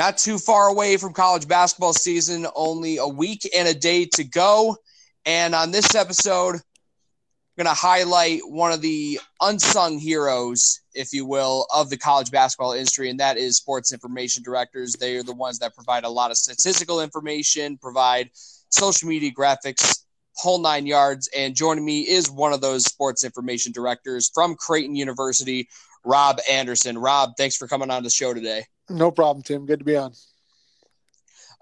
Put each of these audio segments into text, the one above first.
not too far away from college basketball season, only a week and a day to go. And on this episode, I'm going to highlight one of the unsung heroes, if you will, of the college basketball industry, and that is sports information directors. They are the ones that provide a lot of statistical information, provide social media graphics, whole nine yards. And joining me is one of those sports information directors from Creighton University, Rob Anderson. Rob, thanks for coming on the show today. No problem, Tim. Good to be on.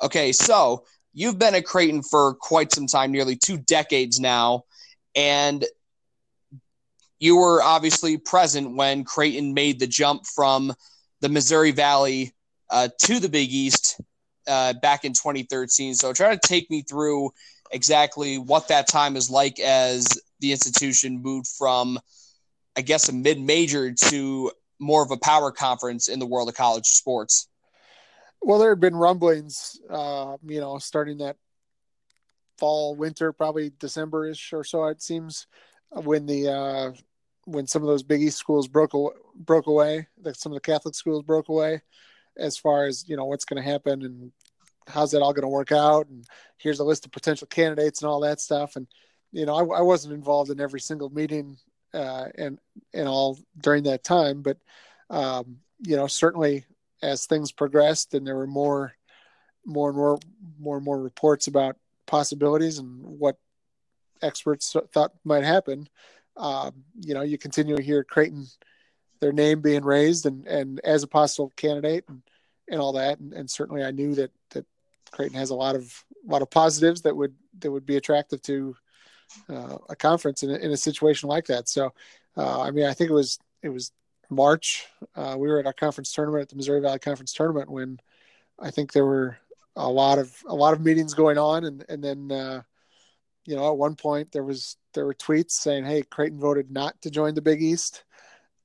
Okay, so you've been at Creighton for quite some time, nearly two decades now, and you were obviously present when Creighton made the jump from the Missouri Valley uh, to the Big East uh, back in 2013. So try to take me through exactly what that time is like as the institution moved from, I guess, a mid major to more of a power conference in the world of college sports? Well, there had been rumblings, uh, you know, starting that fall, winter, probably December-ish or so. It seems when the uh, when some of those Big East schools broke away, broke away, that some of the Catholic schools broke away, as far as you know what's going to happen and how's that all going to work out, and here's a list of potential candidates and all that stuff. And you know, I, I wasn't involved in every single meeting uh, and and all during that time. But um, you know, certainly as things progressed and there were more, more and more, more and more reports about possibilities and what experts thought might happen. Um, you know, you continue to hear Creighton, their name being raised and and as a possible candidate and and all that. And, and certainly, I knew that that Creighton has a lot of a lot of positives that would that would be attractive to uh, a conference in a, in a situation like that. So, uh, I mean, I think it was it was March. Uh, we were at our conference tournament at the Missouri Valley Conference tournament when I think there were a lot of a lot of meetings going on, and and then uh, you know at one point there was there were tweets saying, "Hey, Creighton voted not to join the Big East,"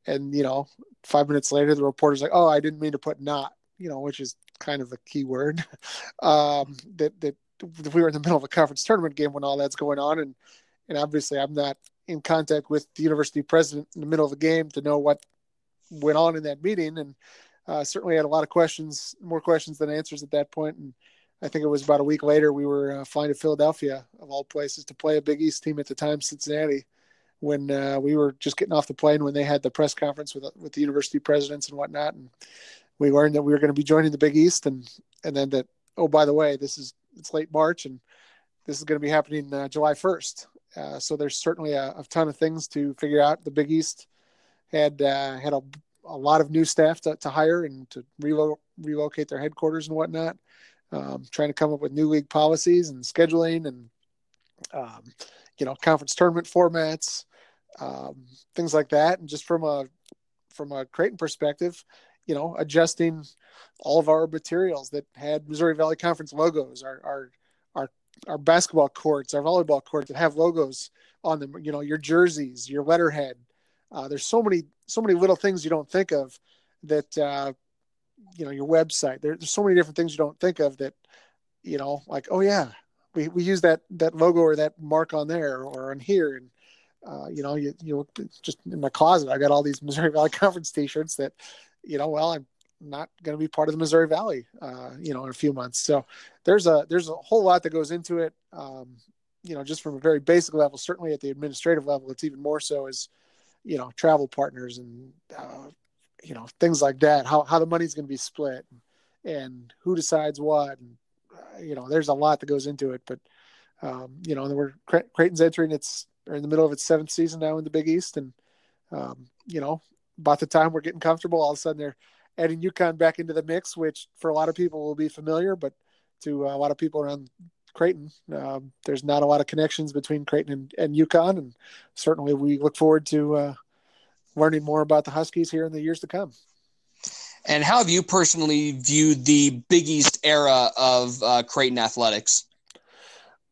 and you know five minutes later the reporter's like, "Oh, I didn't mean to put not," you know, which is kind of a key word. um, that that we were in the middle of a conference tournament game when all that's going on, and and obviously I'm not in contact with the university president in the middle of the game to know what went on in that meeting, and uh, certainly had a lot of questions, more questions than answers at that point. And I think it was about a week later we were uh, flying to Philadelphia, of all places, to play a Big East team at the time, Cincinnati. When uh, we were just getting off the plane, when they had the press conference with with the university presidents and whatnot, and we learned that we were going to be joining the Big East, and and then that oh by the way, this is it's late March, and this is going to be happening uh, July 1st. Uh, so there's certainly a, a, ton of things to figure out. The Big East had uh, had a, a, lot of new staff to, to hire and to relo- relocate their headquarters and whatnot. Um, trying to come up with new league policies and scheduling and um, you know conference tournament formats, um, things like that. And just from a from a Creighton perspective, you know, adjusting all of our materials that had Missouri Valley Conference logos, our our our, our basketball courts, our volleyball courts that have logos on them. You know, your jerseys, your letterhead. Uh, there's so many so many little things you don't think of that uh, you know your website. There, there's so many different things you don't think of that you know like oh yeah we, we use that that logo or that mark on there or on here and uh, you know you you just in my closet I got all these Missouri Valley Conference T-shirts that you know, well, I'm not going to be part of the Missouri Valley, uh, you know, in a few months. So there's a there's a whole lot that goes into it. Um, you know, just from a very basic level, certainly at the administrative level, it's even more so as you know travel partners and uh, you know things like that. How how the money's going to be split and, and, who decides what. And uh, you know, there's a lot that goes into it. But um, you know, we're Creighton's entering its or in the middle of its seventh season now in the Big East, and um, you know, about the time we're getting comfortable, all of a sudden they're adding UConn back into the mix, which for a lot of people will be familiar, but to a lot of people around Creighton, um, there's not a lot of connections between Creighton and, and UConn, and certainly we look forward to uh, learning more about the Huskies here in the years to come. And how have you personally viewed the Big East era of uh, Creighton athletics?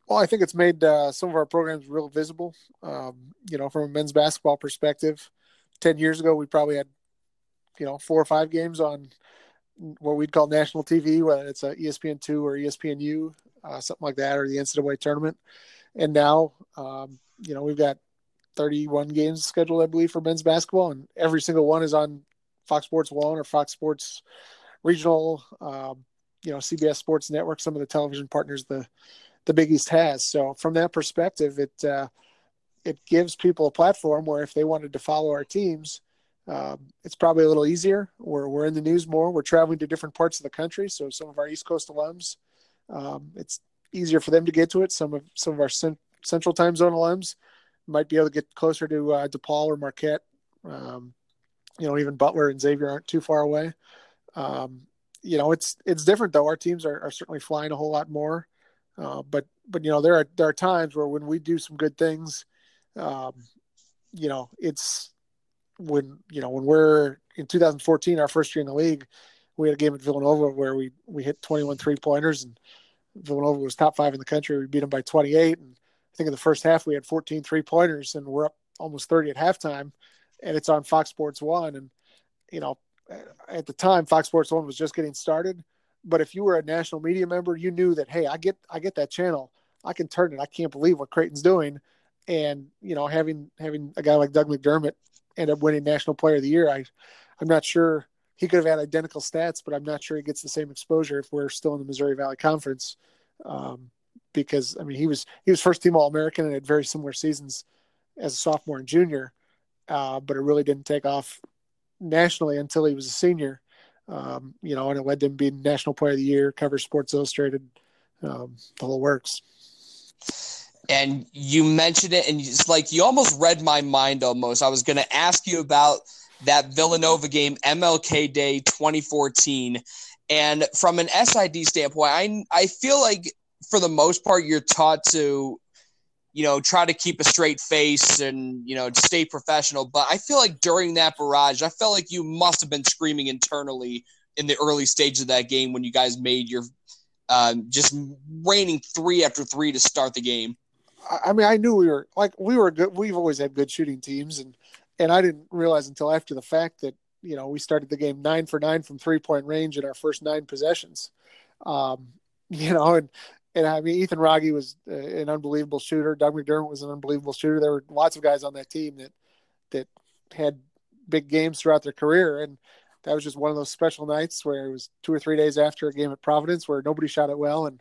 Well, I think it's made uh, some of our programs real visible. Um, you know, from a men's basketball perspective, 10 years ago, we probably had, you know, four or five games on what we'd call national TV, whether it's a ESPN2 or ESPNU, uh, something like that, or the NCAA tournament. And now, um, you know, we've got 31 games scheduled, I believe, for men's basketball, and every single one is on Fox Sports One or Fox Sports Regional. Um, you know CBS Sports Network, some of the television partners the the Big East has. So from that perspective, it uh, it gives people a platform where if they wanted to follow our teams, um, it's probably a little easier. We're we're in the news more. We're traveling to different parts of the country, so some of our East Coast alums, um, it's easier for them to get to it. Some of some of our cent- Central Time Zone alums might be able to get closer to uh, DePaul or Marquette. Um, you know, even Butler and Xavier aren't too far away. Um, you know, it's it's different though. Our teams are, are certainly flying a whole lot more, uh, but but you know there are there are times where when we do some good things, um, you know, it's when you know when we're in 2014, our first year in the league, we had a game at Villanova where we we hit 21 three pointers and Villanova was top five in the country. We beat them by 28, and I think in the first half we had 14 three pointers, and we're up almost 30 at halftime, and it's on Fox Sports One, and you know at the time Fox Sports One was just getting started, but if you were a national media member, you knew that hey, I get I get that channel, I can turn it. I can't believe what Creighton's doing, and you know having having a guy like Doug McDermott end up winning National Player of the Year, I I'm not sure he could have had identical stats, but I'm not sure he gets the same exposure if we're still in the Missouri Valley Conference. Um, because I mean, he was he was first team All American and had very similar seasons as a sophomore and junior, uh, but it really didn't take off nationally until he was a senior. Um, you know, and it led to him being National Player of the Year, cover Sports Illustrated, um, the whole works. And you mentioned it, and it's like you almost read my mind. Almost, I was going to ask you about that Villanova game, MLK Day 2014. And from an SID standpoint, I I feel like for the most part you're taught to, you know, try to keep a straight face and you know stay professional. But I feel like during that barrage, I felt like you must have been screaming internally in the early stages of that game when you guys made your um, just raining three after three to start the game. I mean, I knew we were like we were good. We've always had good shooting teams, and and I didn't realize until after the fact that you know we started the game nine for nine from three point range in our first nine possessions. Um, you know, and and I mean Ethan Wragge was uh, an unbelievable shooter. Doug McDermott was an unbelievable shooter. There were lots of guys on that team that that had big games throughout their career, and that was just one of those special nights where it was two or three days after a game at Providence where nobody shot it well, and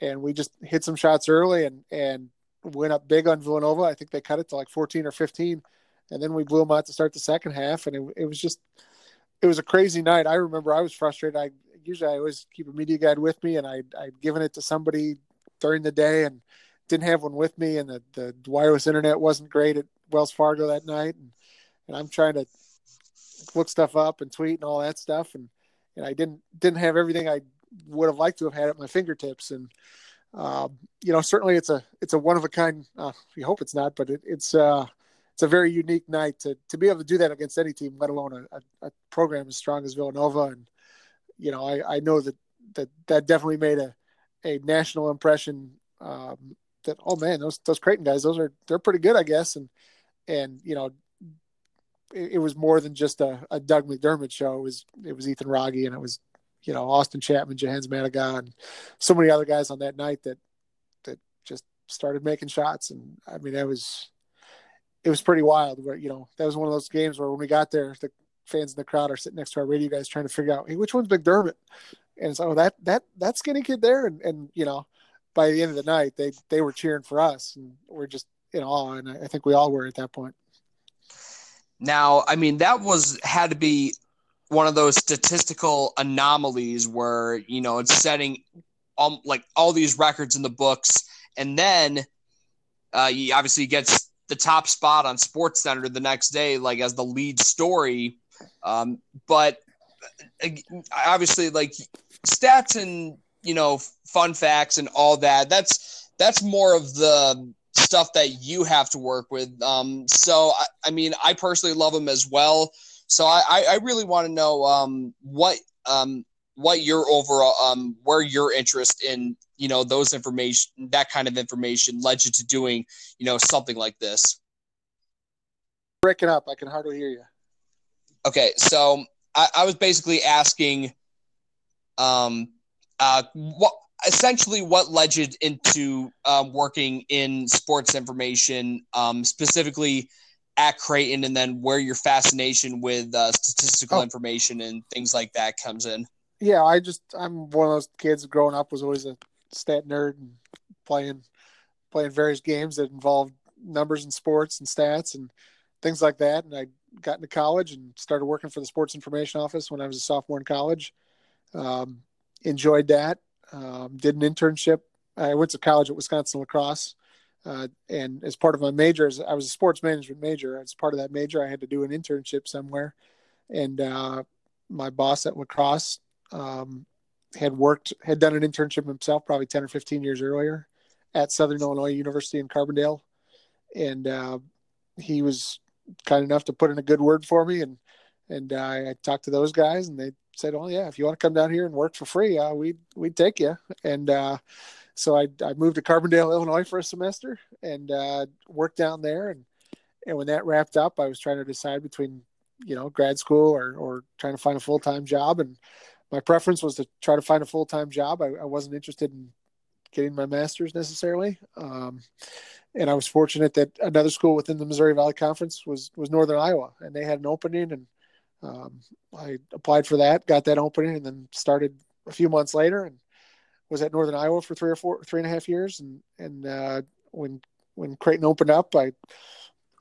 and we just hit some shots early and and went up big on Villanova. I think they cut it to like 14 or 15 and then we blew them out to start the second half, and it, it was just it was a crazy night. I remember I was frustrated. I usually I always keep a media guide with me, and I I'd given it to somebody during the day and didn't have one with me, and the the wireless internet wasn't great at Wells Fargo that night, and and I'm trying to look stuff up and tweet and all that stuff, and and I didn't didn't have everything I would have liked to have had at my fingertips, and um, you know certainly it's a it's a one of a kind. Uh, we hope it's not, but it, it's uh, it's a very unique night to to be able to do that against any team, let alone a, a, a program as strong as Villanova. And you know, I, I know that that that definitely made a a national impression. Um, that oh man, those those Creighton guys, those are they're pretty good, I guess. And and you know, it, it was more than just a, a, Doug McDermott show. It was it was Ethan Wragge and it was you know Austin Chatman, Jahenns Manigat, and so many other guys on that night that that just started making shots. And I mean, that was it was pretty wild. Where you know that was one of those games where when we got there, the fans in the crowd are sitting next to our radio guys trying to figure out, hey, which one's McDermott? And so oh, that that that skinny kid there, and and you know, by the end of the night, they they were cheering for us, and we're just in awe, and I think we all were at that point. Now, I mean, that was had to be one of those statistical anomalies where you know it's setting um, like all these records in the books, and then uh, he obviously gets the top spot on Sports Center the next day, like as the lead story. Um, but uh, obviously, like stats and you know fun facts and all that. That's that's more of the stuff that you have to work with. Um, so I, I mean, I personally love them as well. So I, I really want to know um, what um, what your overall um, where your interest in you know those information that kind of information led you to doing you know something like this. Breaking up i can hardly hear you. Okay so i, I was basically asking um uh what essentially what led you into um, working in sports information um specifically at creighton and then where your fascination with uh, statistical oh. information and things like that comes in yeah, I just I'm one of those kids growing up was always a stat nerd and playing playing various games that involved numbers and sports and stats and things like that. And I got into college and started working for the sports information office when I was a sophomore in college. Um, enjoyed that. Um, did an internship. I went to college at Wisconsin La Crosse. Uh, and as part of my major, I was a sports management major. As part of that major, I had to do an internship somewhere. And uh, my boss at La Crosse um, had worked, had done an internship himself probably 10 or 15 years earlier at Southern Illinois University in Carbondale. And uh, he was kind enough to put in a good word for me. And, and I talked to those guys and they said, "Oh yeah, if you want to come down here and work for free, uh, we'd, we'd take you. And, uh, so I, I moved to Carbondale, Illinois for a semester and, uh, worked down there. And, and when that wrapped up, I was trying to decide between, you know, grad school or, or trying to find a full-time job. And my preference was to try to find a full-time job. I, I wasn't interested in getting my master's necessarily. Um, and I was fortunate that another school within the Missouri Valley Conference was was Northern Iowa, and they had an opening, and um, I applied for that, got that opening, and then started a few months later, and was at Northern Iowa for three or four, three and a half years, and and uh, when when Creighton opened up, I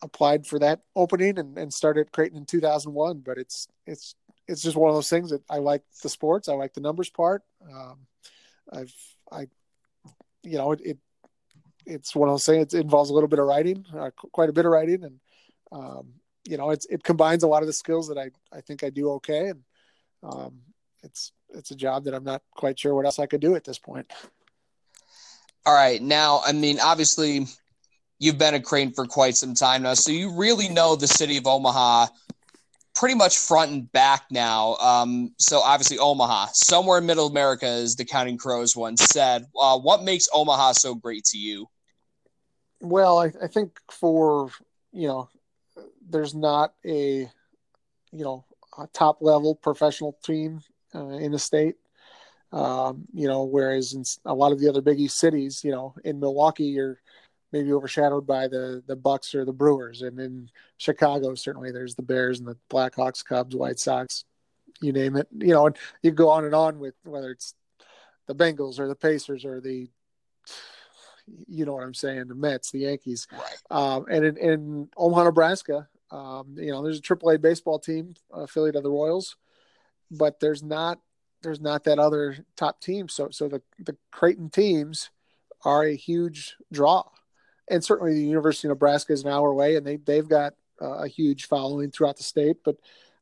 applied for that opening and, and started Creighton in 2001. But it's it's it's just one of those things that I like the sports, I like the numbers part. Um, I've I you know, it, it it's one of those things. It involves a little bit of writing, uh, quite a bit of writing, and um, you know, it's it combines a lot of the skills that I I think I do okay, and um, it's it's a job that I'm not quite sure what else I could do at this point. All right, now I mean, obviously, you've been a Creighton for quite some time now, so you really know the city of Omaha pretty much front and back now. Um, so obviously Omaha, somewhere in Middle America, as the Counting Crows once said. Uh, what makes Omaha so great to you? Well, I, I think for you know, there's not a you know a top level professional team uh, in the state. Um, you know, whereas in a lot of the other Big East cities, you know, in Milwaukee, you're maybe overshadowed by the the Bucks or the Brewers, and in Chicago certainly there's the Bears and the Blackhawks, Cubs, White Sox, you name it. You know, and you go on and on with whether it's the Bengals or the Pacers or the you know what I'm saying, the Mets, the Yankees, right? Um, and in, in Omaha, Nebraska, um, you know, there's a AAA baseball team affiliate of the Royals, but there's not there's not that other top team. So so the the Creighton teams are a huge draw and certainly the University of Nebraska is an hour away, and they they've got a huge following throughout the state. But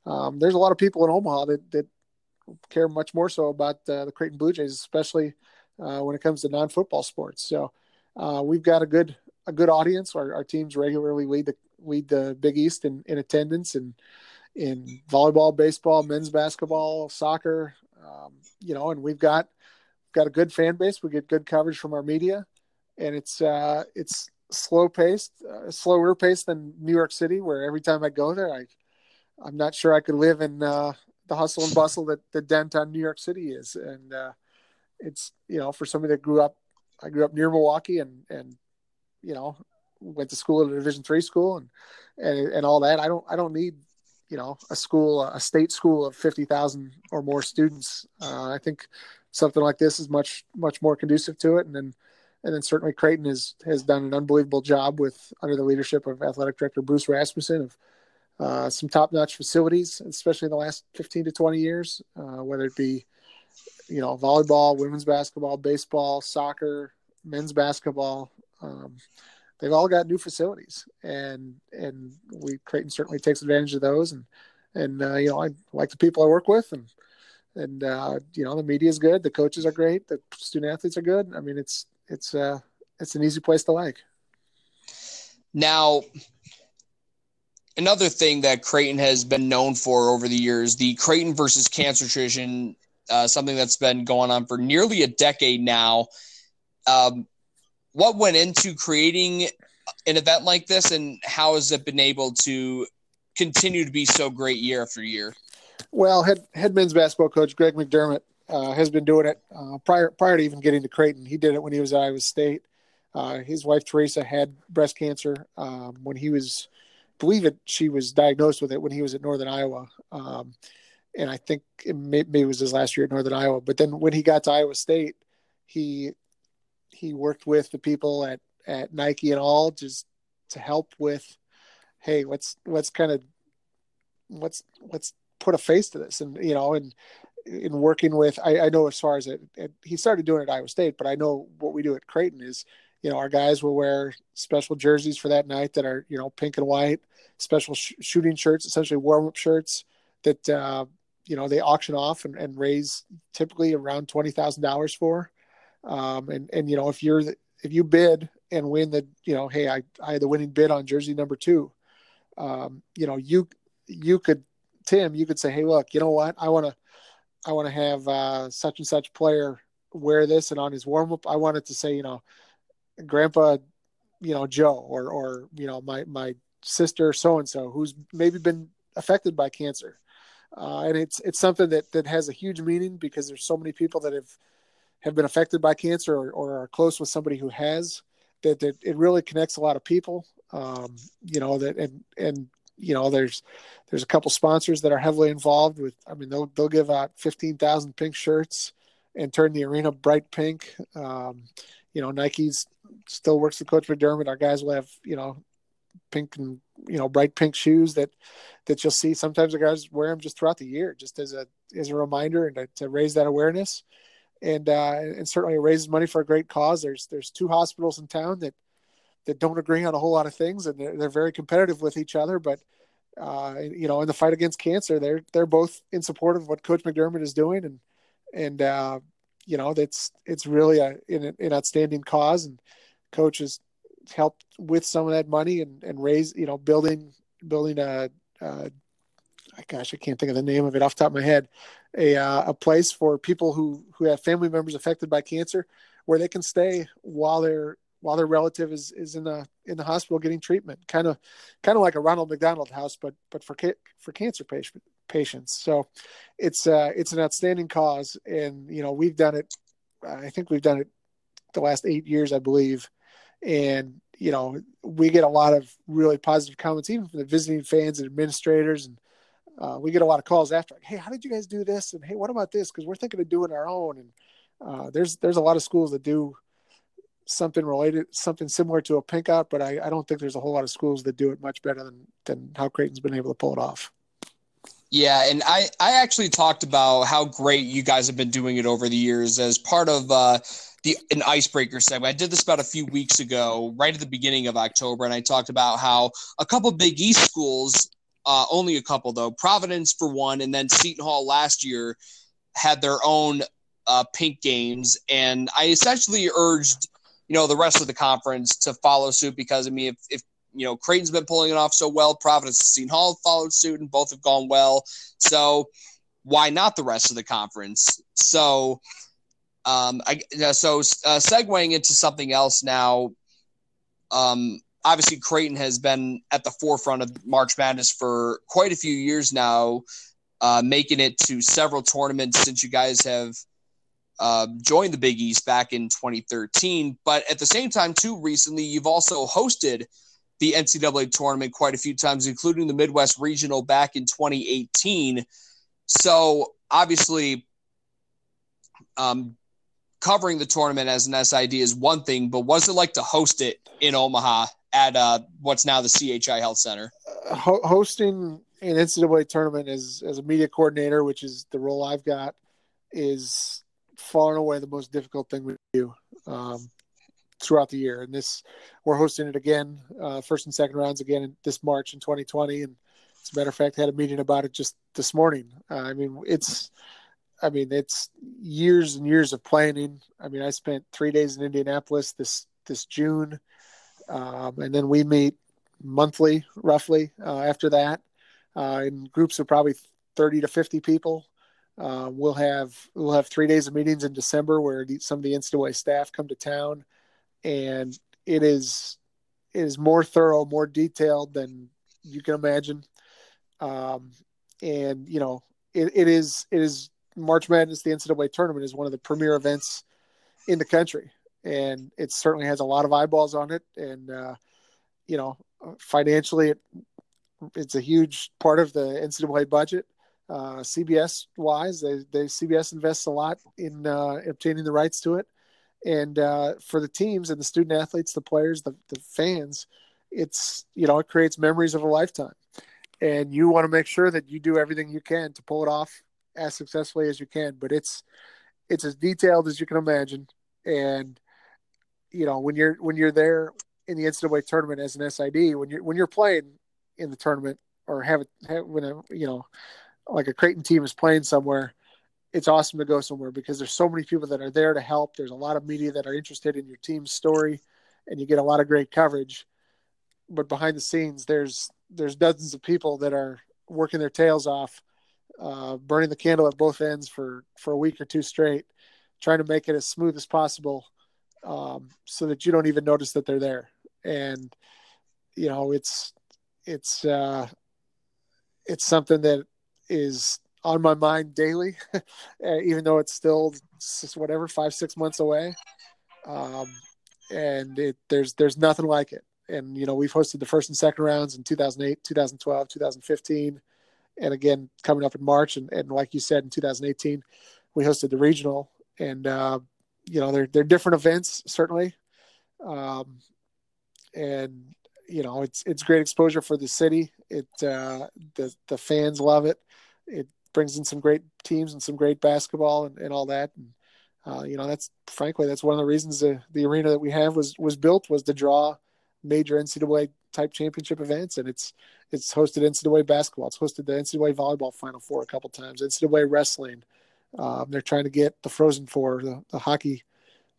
um, there's a lot of people in Omaha that that care much more so about uh, the Creighton Blue Jays, especially uh, when it comes to non-football sports. So uh, we've got a good a good audience. Our, our teams regularly lead the lead the Big East in, in attendance and in volleyball, baseball, men's basketball, soccer. Um, you know, and we've got got a good fan base. We get good coverage from our media, and it's uh, it's slow paced, uh, slower paced than New York City, where every time I go there, I, I'm not sure I could live in uh, the hustle and bustle that, that downtown New York City is. And uh, it's, you know, for somebody that grew up, I grew up near Milwaukee and, and, you know, went to school at a division three school and, and, and all that. I don't, I don't need, you know, a school, a state school of 50,000 or more students. Uh, I think something like this is much, much more conducive to it. And then, and then certainly Creighton has has done an unbelievable job with under the leadership of athletic director Bruce Rasmussen of uh, some top notch facilities, especially in the last fifteen to twenty years, uh, whether it be you know volleyball, women's basketball, baseball, soccer, men's basketball. Um, they've all got new facilities, and and we Creighton certainly takes advantage of those, and and uh, you know I like the people I work with, and and uh, you know the media is good, the coaches are great, the student athletes are good. I mean it's it's uh it's an easy place to like. Now, another thing that Creighton has been known for over the years, the Creighton versus Cancer Tradition, uh, something that's been going on for nearly a decade now. Um, what went into creating an event like this, and how has it been able to continue to be so great year after year? Well, head head men's basketball coach Greg McDermott uh, has been doing it uh, prior prior to even getting to Creighton. He did it when he was at Iowa State. Uh, his wife Teresa had breast cancer um, when he was, believe it. She was diagnosed with it when he was at Northern Iowa, um, and I think it may, maybe it was his last year at Northern Iowa. But then when he got to Iowa State, he he worked with the people at at Nike and all just to help with, hey, let's let's kind of let's let's put a face to this, and you know, and in working with, I, I know as far as it, it, he started doing it at Iowa State, but I know what we do at Creighton is, you know, our guys will wear special jerseys for that night that are you know pink and white, special sh- shooting shirts, essentially warm up shirts that uh, you know they auction off and, and raise typically around twenty thousand dollars for. Um, and and you know if you're if you bid and win the you know hey I I had the winning bid on jersey number two, um, you know you you could Tim you could say hey look you know what? I want to I want to have uh, such and such player wear this and on his warm up I wanted to say you know Grandpa you know Joe or or you know my my sister so and so who's maybe been affected by cancer. Uh, and it's it's something that that has a huge meaning because there's so many people that have have been affected by cancer or, or are close with somebody who has that, that it really connects a lot of people um, you know that and and you know there's there's a couple sponsors that are heavily involved with i mean they'll they'll give out 15,000 pink shirts and turn the arena bright pink. Um, you know nike's still works with coach mcdermott. Our guys will have you know pink and you know bright pink shoes that that you'll see. Sometimes the guys wear them just throughout the year just as a as a reminder and to, to raise that awareness and uh, and certainly raises money for a great cause. There's there's two hospitals in town that that don't agree on a whole lot of things and they're, they're very competitive with each other but uh, you know in the fight against cancer they're they're both in support of what coach mcdermott is doing and and uh, you know that's it's really a an, an outstanding cause and coach has helped with some of that money and, and raise, you know, building, building a, a gosh, I can't think of the name of it off the top of my head, a, uh, a place for people who, who have family members affected by cancer where they can stay while their, while their relative is, is in the, in the hospital getting treatment, kind of, kind of like a Ronald McDonald house, but, but for, for cancer patient, patients. So it's, uh, it's an outstanding cause. And, you know, we've done it, I think we've done it the last eight years, I believe and you know we get a lot of really positive comments even from the visiting fans and administrators and uh, we get a lot of calls after like hey how did you guys do this? And hey what about this? Because we're thinking of doing our own. And uh, there's there's a lot of schools that do something related something similar to a pink out but I, I don't think there's a whole lot of schools that do it much better than than how creighton's been able to pull it off. Yeah, and I I actually talked about how great you guys have been doing it over the years as part of uh, the an icebreaker segment. I did this about a few weeks ago, right at the beginning of October, and I talked about how a couple Big East schools, uh, only a couple though, Providence for one, and then Seton Hall last year had their own uh, pink games, and I essentially urged you know the rest of the conference to follow suit because I mean if, if you know Creighton's been pulling it off so well, Providence and Seton Hall followed suit, and both have gone well. So why not the rest of the conference? So um, I, so uh, segueing into something else now. Um, obviously, Creighton has been at the forefront of March Madness for quite a few years now, uh, making it to several tournaments since you guys have uh, joined the Big East back in 2013. But at the same time, too, recently you've also hosted the NCAA tournament quite a few times, including the Midwest Regional back in 2018. So obviously, um, covering the tournament as an SID is one thing, but what's it like to host it in Omaha at uh, what's now the CHI Health Center? Uh, ho- hosting an NCAA tournament as as a media coordinator, which is the role I've got, is far and away the most difficult thing we do um, throughout the year. And this, we're hosting it again, uh, first and second rounds again this March in 2020. And as a matter of fact, I had a meeting about it just this morning. Uh, I mean, it's I mean, it's years and years of planning. I mean, I spent three days in Indianapolis this this June, um, and then we meet monthly, roughly uh, after that, uh, in groups of probably thirty to fifty people. Uh, we'll have we'll have three days of meetings in December where some of the NCAA staff come to town, and it is it is more thorough, more detailed than you can imagine. Um, and you know, it, it is it is March Madness, the NCAA tournament, is one of the premier events in the country, and it certainly has a lot of eyeballs on it. And uh, you know, financially, it, it's a huge part of the NCAA budget. uh, CBS wise. They, they CBS invests a lot in uh, obtaining the rights to it, and uh, for the teams and the student athletes, the players, the, the fans, it's you know it creates memories of a lifetime, and you want to make sure that you do everything you can to pull it off as successfully as you can. But it's it's as detailed as you can imagine, and you know when you're when you're there in the NCAA tournament as an SID, when you're when you're playing in the tournament or have it when a, you know like a Creighton team is playing somewhere, it's awesome to go somewhere because there's so many people that are there to help. There's a lot of media that are interested in your team's story, and you get a lot of great coverage. But behind the scenes, there's there's dozens of people that are working their tails off, uh, burning the candle at both ends for for a week or two straight, trying to make it as smooth as possible, um, so that you don't even notice that they're there. And you know, it's it's uh, it's something that is on my mind daily, even though it's still just whatever five six months away. Um, and it, there's there's nothing like it. And you know we've hosted the first and second rounds in 2008, 2012, 2015, and again coming up in March. And, and like you said in 2018, we hosted the regional. And uh, you know they're they're different events certainly, um, and you know it's it's great exposure for the city. It uh, the the fans love it. It brings in some great teams and some great basketball and, and all that. And uh, you know that's frankly that's one of the reasons the, the arena that we have was was built was to draw major NCAA type championship events, and it's it's hosted NCAA basketball. It's hosted the NCAA volleyball Final Four a couple times. NCAA wrestling. Um, they're trying to get the Frozen Four, the, the hockey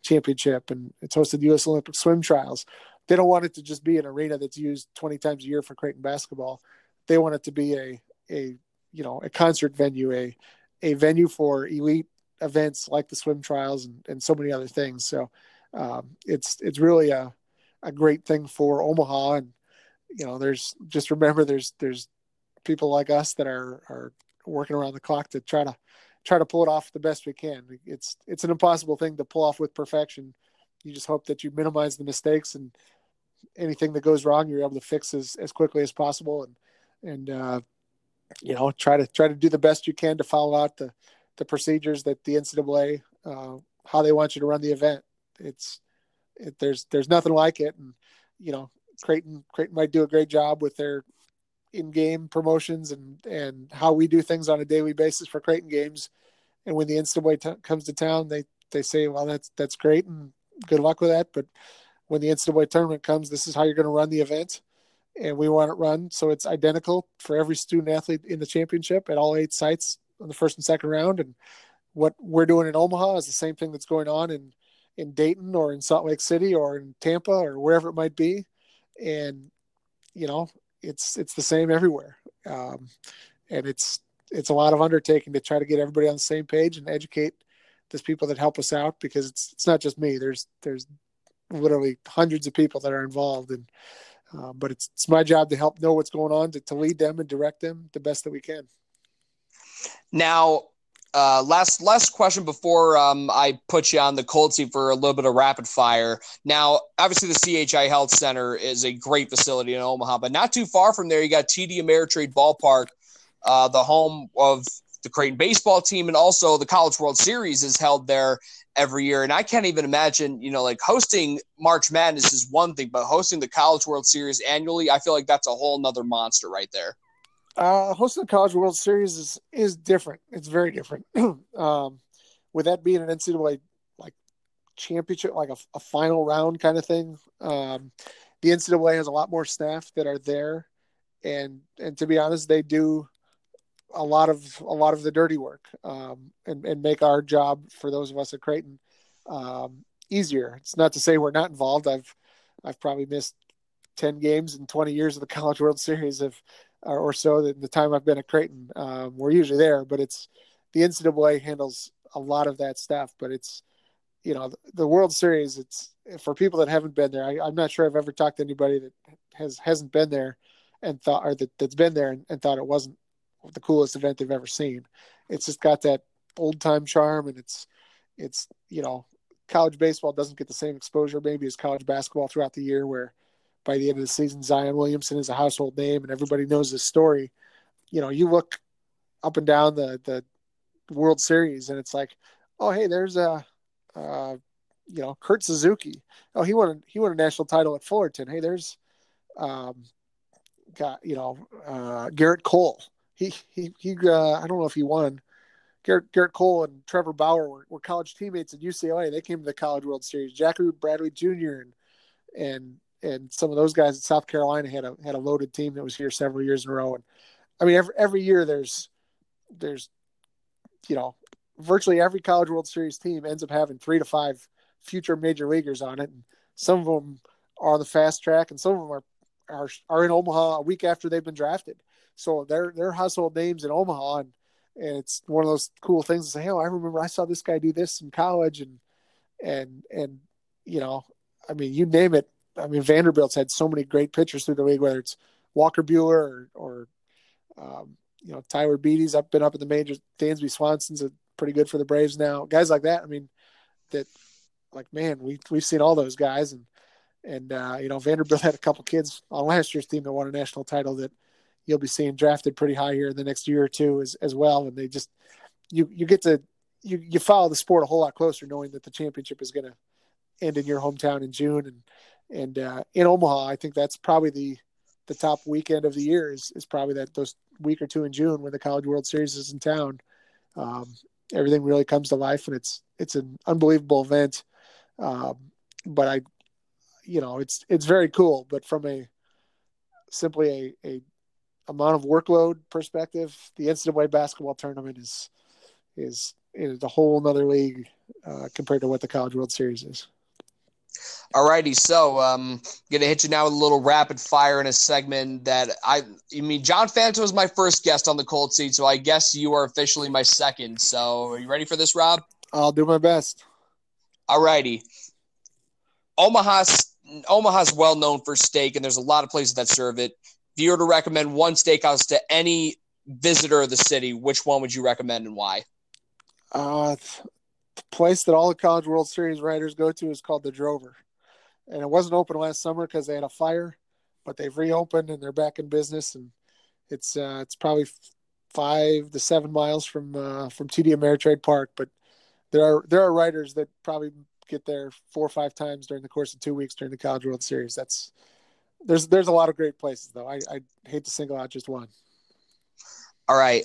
championship, and it's hosted U.S. Olympic swim trials they don't want it to just be an arena that's used 20 times a year for Creighton basketball. They want it to be a a you know a concert venue, a a venue for elite events like the swim trials and, and so many other things. So um, it's it's really a a great thing for Omaha, and you know there's just remember there's there's people like us that are are working around the clock to try to try to pull it off the best we can. It's it's an impossible thing to pull off with perfection. You just hope that you minimize the mistakes and anything that goes wrong, you're able to fix as, as quickly as possible and, and, uh, you know, try to try to do the best you can to follow out the, the procedures that the NCAA, uh, how they want you to run the event. It's, it, there's, there's nothing like it. And, you know, Creighton, Creighton might do a great job with their in-game promotions and, and how we do things on a daily basis for Creighton games. And when the NCAA t- comes to town, they, they say, well, that's, that's great. And good luck with that. But when the NCAA tournament comes, this is how you're going to run the event. And we want it run so it's identical for every student athlete in the championship at all eight sites on the first and second round. And what we're doing in Omaha is the same thing that's going on in, in Dayton or in Salt Lake City or in Tampa or wherever it might be. And, you know, it's, it's the same everywhere. Um, and it's, it's a lot of undertaking to try to get everybody on the same page and educate those people that help us out because it's, it's not just me. There's, there's literally hundreds of people that are involved and uh, but it's, it's my job to help know what's going on to, to lead them and direct them the best that we can now uh, last last question before um, I put you on the cold seat for a little bit of rapid fire. Now, obviously, the CHI Health Center is a great facility in Omaha, but not too far from there, you got TD Ameritrade Ballpark, uh, the home of the Creighton baseball team, and also the College World Series is held there every year. And I can't even imagine, you know, like hosting March Madness is one thing, but hosting the College World Series annually, I feel like that's a whole nother monster right there. Uh, hosting the College World Series is is different. It's very different. um, with that being an NCAA like championship, like a, a final round kind of thing. Um, the NCAA has a lot more staff that are there, and and to be honest, they do a lot of a lot of the dirty work um, and and make our job for those of us at Creighton um, easier. It's not to say we're not involved. I've I've probably missed ten games in twenty years of the College World Series of or so. The, the time I've been at Creighton, um, we're usually there, but it's the NCAA handles a lot of that stuff. But it's you know the, the World Series. It's for people that haven't been there. I, am not sure I've ever talked to anybody that has hasn't been there and thought or that, that's been there and, and thought it wasn't the coolest event they've ever seen. It's just got that old time charm, and it's it's you know college baseball doesn't get the same exposure maybe as college basketball throughout the year, where by the end of the season Zion Williamson is a household name and everybody knows his story. You know, you look up and down the the World Series, and it's like, oh hey, there's a, you know, Kurt Suzuki. Oh, he won a, he won a national title at Fullerton. Hey, there's, um, got you know, uh, Gerrit Cole. He he he. Uh, I don't know if he won. Garrett, Gerrit Cole and Trevor Bauer were, were college teammates at UCLA. They came to the College World Series. Jackie Bradley Jr. and and and some of those guys at South Carolina had a had a loaded team that was here several years in a row. And I mean, every every year there's there's you know virtually every College World Series team ends up having three to five future major leaguers on it, and some of them are on the fast track, and some of them are are are in Omaha a week after they've been drafted. So they're they're household names in Omaha, and and it's one of those cool things to say, "Oh, I remember I saw this guy do this in college," and and and you know, I mean, you name it. I mean, Vanderbilt's had so many great pitchers through the league, whether it's Walker Buehler or, or um, you know, Tyler Beede's up been up in the majors. Dansby Swanson's a, pretty good for the Braves now. Guys like that. I mean, that like man, we we've seen all those guys, and and uh, you know, Vanderbilt had a couple kids on last year's team that won a national title that you'll be seeing drafted pretty high here in the next year or two as as well. And they just you you get to you you follow the sport a whole lot closer, knowing that the championship is going to end in your hometown in June and and uh, in Omaha. I think that's probably the the top weekend of the year is is probably that those week or two in June when the College World Series is in town. Um, everything really comes to life, and it's it's an unbelievable event. Um, but I, you know, it's it's very cool. But from a simply a, a amount of workload perspective, the NCAA basketball tournament is is is a whole other league uh, compared to what the College World Series is. All righty, so um, gonna hit you now with a little rapid fire in a segment that I, I mean, John Fanto was my first guest on the cold seat, so I guess you are officially my second. So, are you ready for this, Rob? I'll do my best. All righty. Omaha's Omaha's well known for steak, and there's a lot of places that serve it. If you were to recommend one steakhouse to any visitor of the city, which one would you recommend and why? Uh, place that all the College World Series writers go to is called the Drover and it wasn't open last summer because they had a fire, but they've reopened and they're back in business. And it's uh, it's probably five to seven miles from uh, from TD Ameritrade Park. But there are there are writers that probably get there four or five times during the course of two weeks during the College World Series. That's there's there's a lot of great places though. I, I hate to single out just one. All right,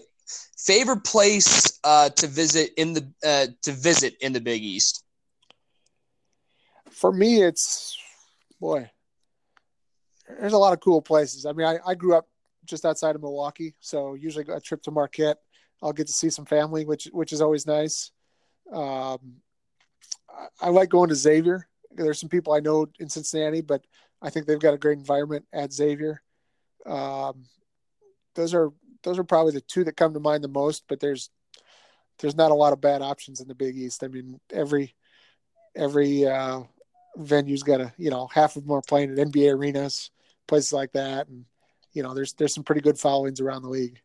favorite place uh, to visit in the uh, to visit in the Big East for me, it's boy. There's a lot of cool places. I mean, I, I grew up just outside of Milwaukee, so usually a trip to Marquette, I'll get to see some family, which which is always nice. Um, I, I like going to Xavier. There's some people I know in Cincinnati, but I think they've got a great environment at Xavier. Um, those are those are probably the two that come to mind the most. But there's there's not a lot of bad options in the Big East. I mean, every every uh, venues got a you know half of them are playing at NBA arenas, places like that, and you know there's there's some pretty good followings around the league.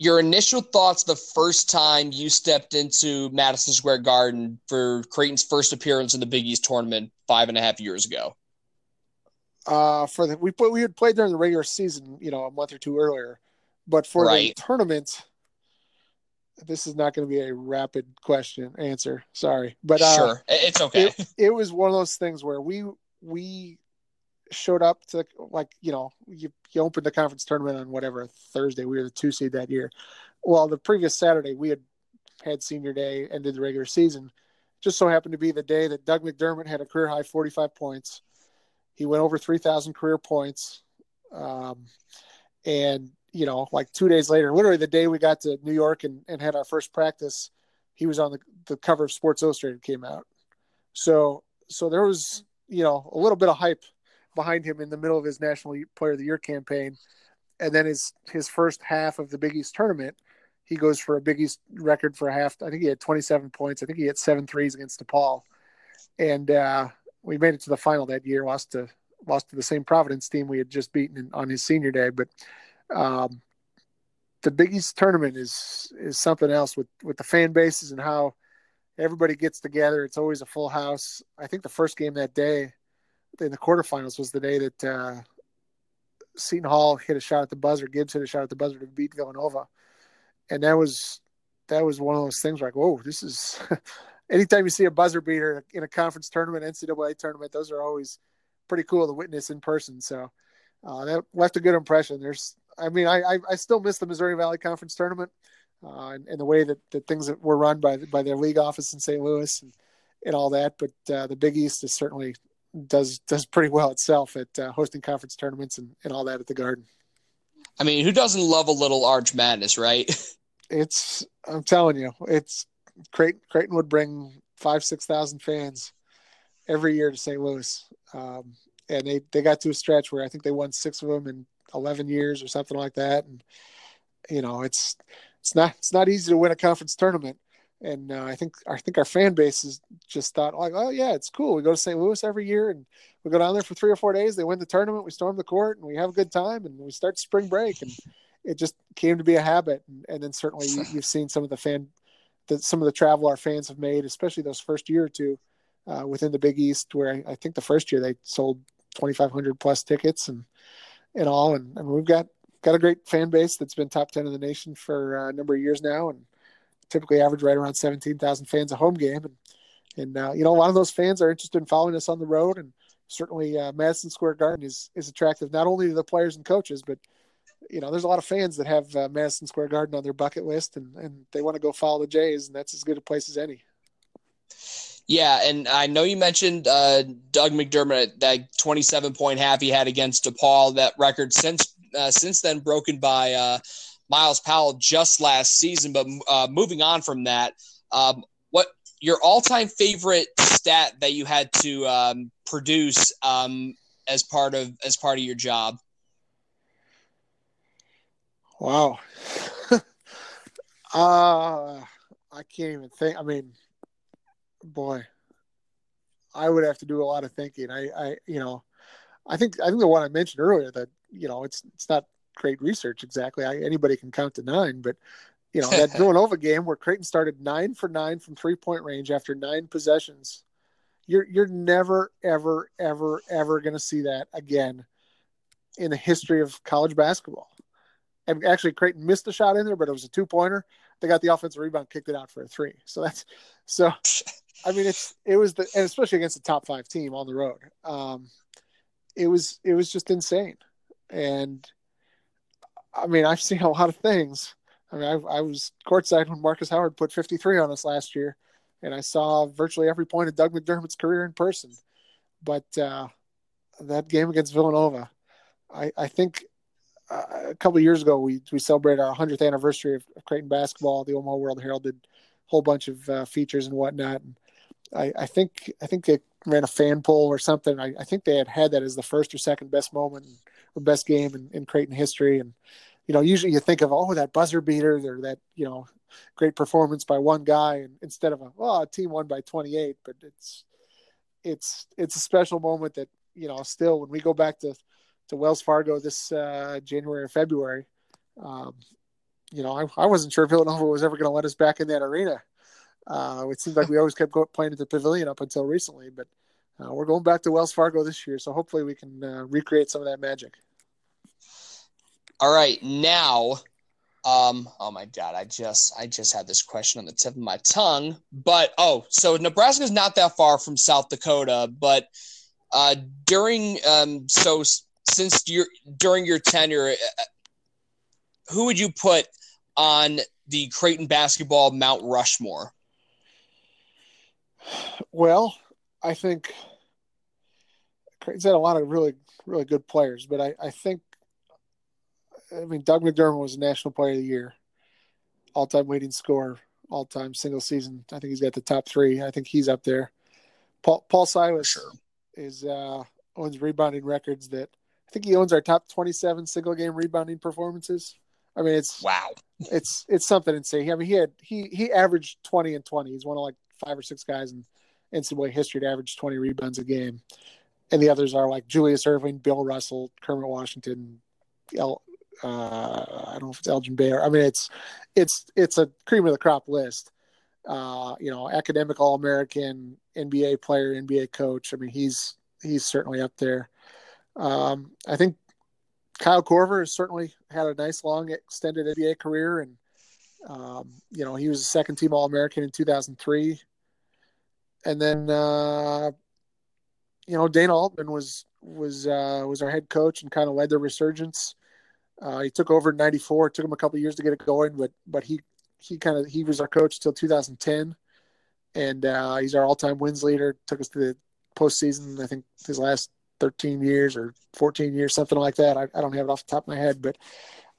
Your initial thoughts the first time you stepped into Madison Square Garden for Creighton's first appearance in the Big East tournament five and a half years ago. Uh, for the we put we had played during the regular season, you know, a month or two earlier, but for right. the tournament, this is not going to be a rapid question answer. Sorry, but uh, sure, it's okay. It, it, was one of those things where we we showed up to like you know you you opened the conference tournament on whatever Thursday. We were the two seed that year. Well, the previous Saturday we had had senior day ended the regular season. Just so happened to be the day that Doug McDermott had a career high 45 points. He went over 3,000 career points. Um, and you know, like two days later, literally the day we got to New York and, and had our first practice, he was on the, the cover of Sports Illustrated came out. So, so there was, you know, a little bit of hype behind him in the middle of his National Player of the Year campaign. And then his, his first half of the Big East tournament, he goes for a Big East record for a half. I think he had 27 points. I think he had seven threes against DePaul. And, uh, we made it to the final that year, lost to, lost to the same Providence team we had just beaten on his senior day. But, um, the Big East tournament is is something else with with the fan bases and how everybody gets together. It's always a full house. I think the first game that day in the quarterfinals was the day that uh, Seton Hall hit a shot at the buzzer, Gibbs hit a shot at the buzzer to beat Villanova, and that was that was one of those things like, whoa, this is. anytime you see a buzzer beater in a conference tournament, NCAA tournament, those are always pretty cool to witness in person. So uh, that left a good impression. There's, I mean, I, I, I still miss the Missouri Valley Conference tournament uh, and, and, the way that, that things were run by by their league office in St. Louis and, and all that. But uh, the Big East is certainly does does pretty well itself at uh, hosting conference tournaments and, and all that at the Garden. I mean, who doesn't love a little Arch Madness, right? it's I'm telling you, it's Creighton, Creighton would bring five six thousand fans every year to St. Louis, um, and they they got to a stretch where I think they won six of them in eleven years or something like that, and you know it's it's not it's not easy to win a conference tournament. And uh, I think I think our fan base has just thought like, oh yeah, it's cool. We go to St. Louis every year, and we go down there for three or four days. They win the tournament, we storm the court, and we have a good time, and we start spring break, and it just came to be a habit. And, and then certainly you, have seen some of the fan, that some of the travel our fans have made, especially those first year or two uh, within the Big East, where I, think the first year they sold 2,500 plus tickets and and all, and, we've got got a great fan base that's been top 10 in the nation for a number of years now, and typically average right around 17,000 fans a home game, and and uh, you know a lot of those fans are interested in following us on the road, and certainly uh, Madison Square Garden is is attractive not only to the players and coaches, but you know, there's a lot of fans that have uh, Madison Square Garden on their bucket list, and, and they want to go follow the Jays, and that's as good a place as any. Yeah, and I know you mentioned uh, Doug McDermott, that 27 point half he had against DePaul. That record since uh, since then broken by uh, Myles Powell just last season. But uh, moving on from that, um, what your all time favorite stat that you had to um, produce um, as part of as part of your job? Wow. uh, I can't even think. I mean, boy, I would have to do a lot of thinking. I, I, you know, I think I think the one I mentioned earlier that you know it's it's not great research exactly. I, anybody can count to nine, but you know that Villanova game where Creighton started nine for nine from three point range after nine possessions. You're you're never ever ever ever going to see that again in the history of college basketball and actually Creighton missed a shot in there, but it was a two pointer. They got the offensive rebound, kicked it out for a three. So that's so. I mean, it's it was the and especially against the top five team on the road. Um, it was it was just insane, and I mean, I've seen a lot of things. I mean, I, I was courtside when Marcus Howard put 53 on us last year, and I saw virtually every point of Doug McDermott's career in person. But uh, that game against Villanova, I, I think a couple years ago, we we celebrated our 100th anniversary of, of, Creighton basketball. The Omaha World Herald did a whole bunch of uh, features and whatnot. And I, I, think I think they ran a fan poll or something. I, I, think they had had that as the first or second best moment or best game in, in Creighton history. And you know, usually you think of oh that buzzer beater or that you know great performance by one guy, and instead of a a team won by 28. But it's it's it's a special moment that you know still when we go back to to Wells Fargo this uh, January or February. Um, you know, I, I, wasn't sure Villanova was ever going to let us back in that arena. Uh, it seems like we always kept going, playing at the Pavilion up until recently, but uh, we're going back to Wells Fargo this year, so hopefully we can uh, recreate some of that magic. All right, now, um, oh my God, I just I just had this question on the tip of my tongue, but oh, so Nebraska is not that far from South Dakota, but uh, during um, so since you during your tenure, uh, who would you put on the Creighton basketball Mount Rushmore? Well, I think Creighton's had a lot of really, really good players, but I, I think, I mean, Doug McDermott was a National Player of the Year, all-time leading scorer, all-time single season. I think he's got the top three. I think he's up there. Paul Paul Silas sure. is uh, owns rebounding records that I think he owns our top 27 single game rebounding performances. I mean, it's wow. It's it's something insane. I mean, he had he he averaged 20 and 20. He's one of like five or six guys in NCAA history to average 20 rebounds a game, and the others are like Julius Erving, Bill Russell, Kermit Washington, El, uh, I don't know if it's Elgin Baylor. I mean, it's it's it's a cream of the crop list. Uh, you know, academic All American, NBA player, NBA coach. I mean, he's he's certainly up there. Um, I think Kyle Korver has certainly had a nice, long, extended NBA career, and um, you know he was a second team All American in 2003. And then uh, you know Dana Altman was was uh, was our head coach and kind of led the resurgence. Uh, he took over in '94. It took him a couple years to get it going, but but he he kind of he was our coach till 2010, and uh, he's our all-time wins leader. Took us to the postseason. I think his last 13 years or 14 years, something like that. I, I don't have it off the top of my head, but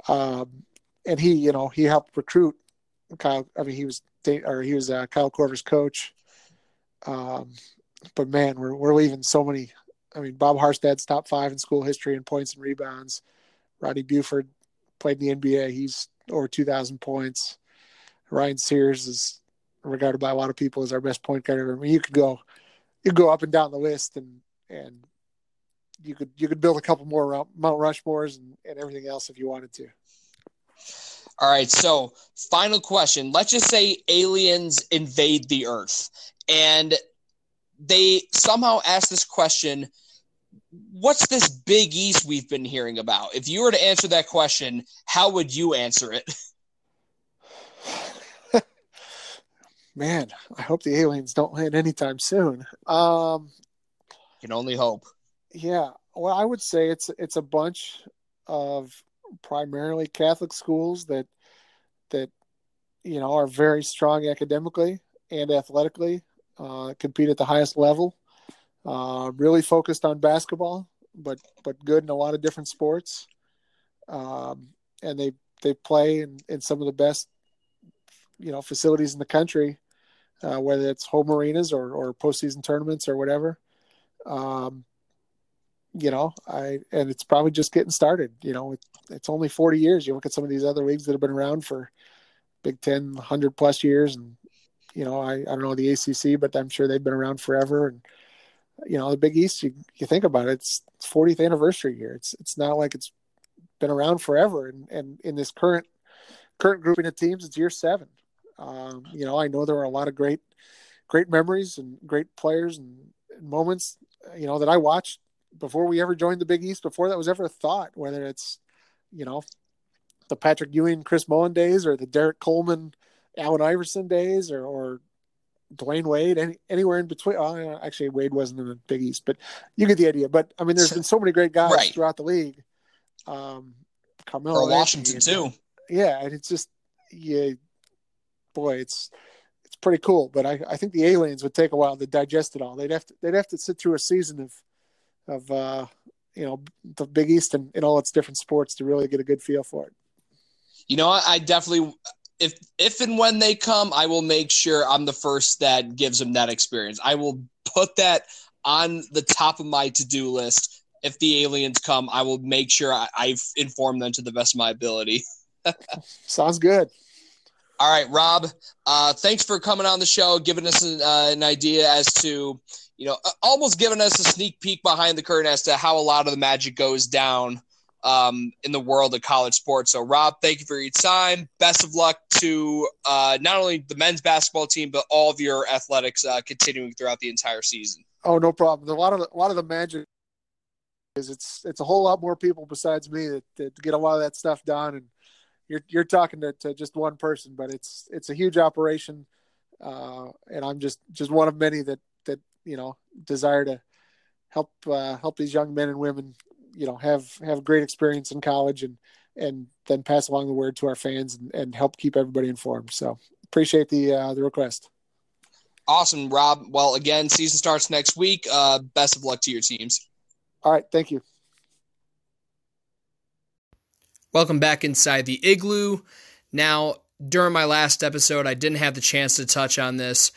um, and he, you know, he helped recruit Kyle. I mean, he was or he was uh, Kyle Korver's coach. Um, but man, we're we're leaving so many. I mean, Bob Harstad's top five in school history in points and rebounds. Roddy Buford played in the NBA. He's over 2,000 points. Ryan Sears is regarded by a lot of people as our best point guard ever. I mean, you could go, you could go up and down the list, and and you could you could build a couple more Mount Rushmores and, and everything else if you wanted to. All right, so final question. Let's just say aliens invade the Earth, and they somehow ask this question what's this big east we've been hearing about if you were to answer that question how would you answer it man i hope the aliens don't land anytime soon um can only hope yeah well i would say it's it's a bunch of primarily catholic schools that that you know are very strong academically and athletically uh, compete at the highest level. Uh, really focused on basketball, but but good in a lot of different sports. Um, and they they play in, in some of the best you know facilities in the country, uh, whether it's home arenas or or postseason tournaments or whatever. Um, you know, I and it's probably just getting started. You know, it, it's only 40 years. You look at some of these other leagues that have been around for Big Ten, 100 plus years, and you know, I, I don't know the ACC, but I'm sure they've been around forever. And you know, the Big East, you, you think about it, it's 40th anniversary year. It's it's not like it's been around forever. And and in this current current grouping of teams, it's year seven. Um, you know, I know there are a lot of great great memories and great players and, and moments, you know, that I watched before we ever joined the Big East, before that was ever a thought, whether it's, you know, the Patrick Ewing, Chris Mullin days or the Derrick Coleman, Allen Iverson days or, or Dwyane Wade, any, anywhere in between. Oh, actually, Wade wasn't in the Big East, but you get the idea. But I mean, there's been so many great guys right. throughout the league. Um, Carmelo or Washington and, too. Yeah, and it's just yeah, boy, it's it's pretty cool. But I, I think the aliens would take a while to digest it all. They'd have to they'd have to sit through a season of of uh, you know the Big East and, and all its different sports to really get a good feel for it. You know, I definitely if if and when they come, I will make sure I'm the first that gives them that experience. I will put that on the top of my to do list. If the aliens come, I will make sure I, I've informed them to the best of my ability. Sounds good. All right, Rob. Uh, thanks for coming on the show, giving us an, uh, an idea as to, you know, almost giving us a sneak peek behind the curtain as to how a lot of the magic goes down um, in the world of college sports. So, Rob, thank you for your time. Best of luck to uh, not only the men's basketball team, but all of your athletics uh, continuing throughout the entire season. Oh, no problem. A lot of the, a lot of the magic is it's it's a whole lot more people besides me that, that get a lot of that stuff done, and you're you're talking to, to just one person, but it's it's a huge operation, uh, and I'm just just one of many that that you know desire to help uh, help these young men and women you know have have great experience in college and and then pass along the word to our fans and, and help keep everybody informed. So appreciate the uh, the request. Awesome, Rob. Well, again, season starts next week. Uh, best of luck to your teams. All right, thank you. Welcome back inside the igloo. Now, during my last episode, I didn't have the chance to touch on this,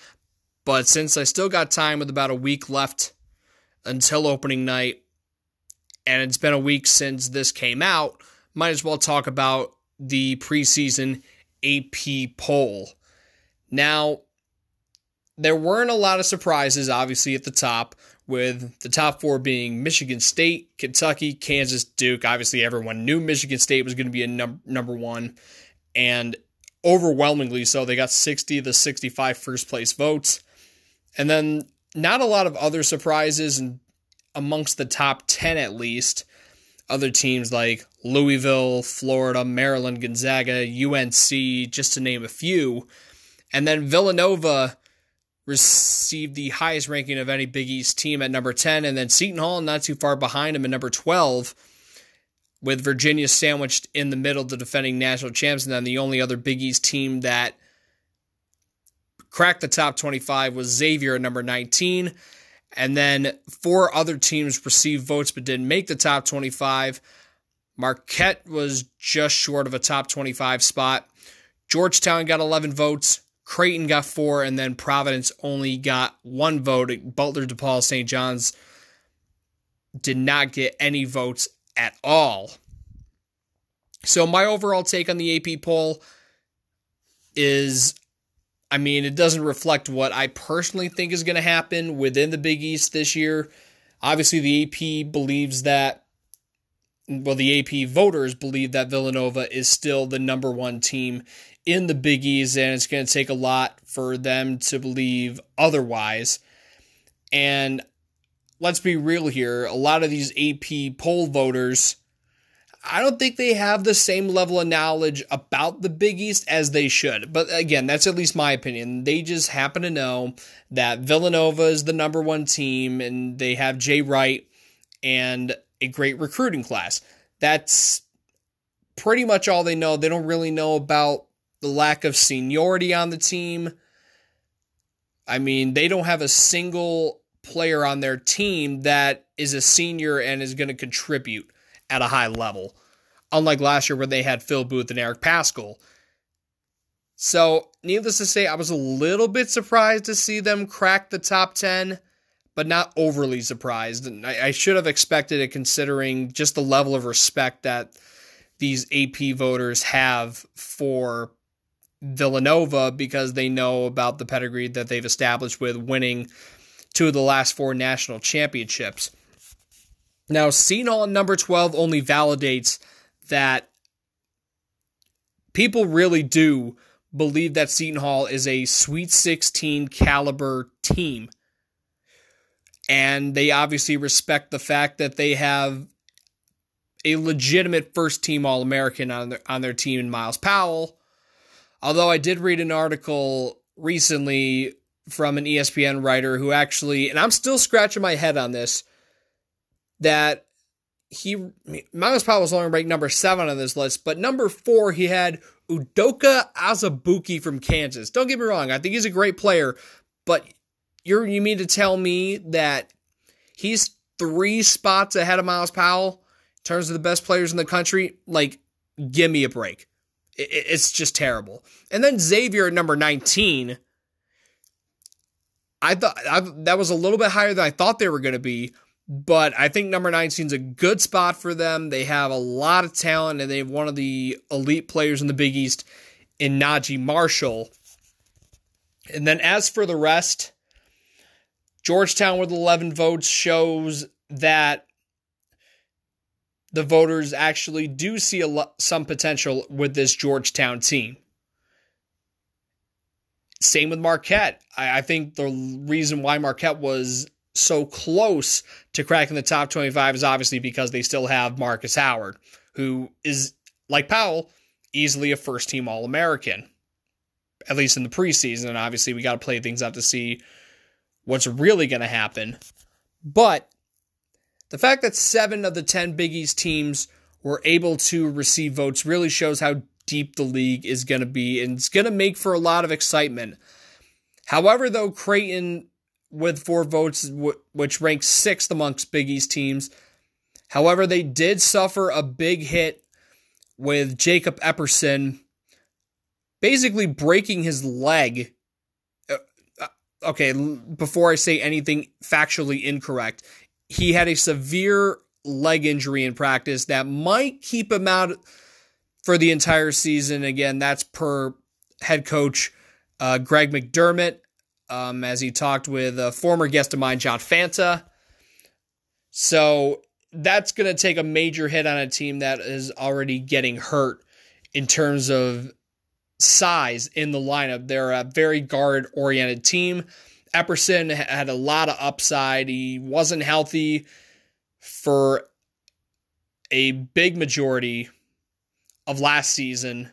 but since I still got time with about a week left until opening night, and it's been a week since this came out, might as well talk about the preseason AP poll. Now, there weren't a lot of surprises, obviously, at the top, with the top four being Michigan State, Kentucky, Kansas, Duke. Obviously, everyone knew Michigan State was going to be a num- number one, and overwhelmingly so. They got 60 of the 65 first place votes. And then not a lot of other surprises and amongst the top 10 at least. other teams like Louisville, Florida, Maryland, Gonzaga, UNC, just to name a few. And then Villanova received the highest ranking of any Big East team at number 10, and then Seton Hall not too far behind him at number 12, with Virginia sandwiched in the middle, the defending national champs, and then the only other Big East team that cracked the top 25 was Xavier at number 19. And then four other teams received votes but didn't make the top 25. Marquette was just short of a top 25 spot. Georgetown got 11 votes. Creighton got four, and then Providence only got one vote. Butler, DePaul, St. John's did not get any votes at all. So, my overall take on the AP poll is I mean, it doesn't reflect what I personally think is going to happen within the Big East this year. Obviously, the AP believes that, well, the AP voters believe that Villanova is still the number one team in the Big East, and it's going to take a lot for them to believe otherwise. And let's be real here a lot of these AP poll voters I don't think they have the same level of knowledge about the Big East as they should. But again, that's at least my opinion. They just happen to know that Villanova is the number one team and they have Jay Wright and a great recruiting class. That's pretty much all they know. They don't really know about the lack of seniority on the team. I mean, they don't have a single player on their team that is a senior and is going to contribute at a high level, unlike last year where they had Phil Booth and Eric Paschall. So, needless to say, I was a little bit surprised to see them crack the top 10, but not overly surprised. And I, I should have expected it considering just the level of respect that these AP voters have for Villanova because they know about the pedigree that they've established with winning two of the last four national championships. Now, at number 12 only validates that people really do believe that Seton Hall is a Sweet 16 caliber team. And they obviously respect the fact that they have a legitimate first team All American on their, on their team in Myles Powell. Although I did read an article recently from an ESPN writer who actually, and I'm still scratching my head on this, that he Myles Powell was only ranked number seven on this list, but number four he had Udoka Azubuike from Kansas. Don't get me wrong, I think he's a great player, but you're you mean to tell me that he's three spots ahead of Myles Powell in terms of the best players in the country? Like, give me a break. It, it's just terrible. And then Xavier at number 19. I thought I, that was a little bit higher than I thought they were going to be, but I think number 19 is a good spot for them. They have a lot of talent and they have one of the elite players in the Big East in Naji Marshall. And then as for the rest, Georgetown with 11 votes shows that the voters actually do see a lo- some potential with this Georgetown team. Same with Marquette. I, I think the reason why Marquette was so close to cracking the top 25 is obviously because they still have Marcus Howard, who is, like Powell, easily a first team All American, at least in the preseason. And obviously, we got to play things out to see what's really going to happen. But the fact that seven of the 10 Big East teams were able to receive votes really shows how deep the league is going to be, and it's going to make for a lot of excitement. However, though, Creighton with four votes, which ranks sixth amongst Big East teams. However, they did suffer a big hit with Jacob Epperson basically breaking his leg. Uh, uh, okay, before I say anything factually incorrect, he had a severe leg injury in practice that might keep him out for the entire season. Again, that's per head coach uh, Greg McDermott um, as he talked with a former guest of mine, John Fanta. So that's going to take a major hit on a team that is already getting hurt in terms of size in the lineup. They're a very guard oriented team. Epperson had a lot of upside. He wasn't healthy for a big majority of last season.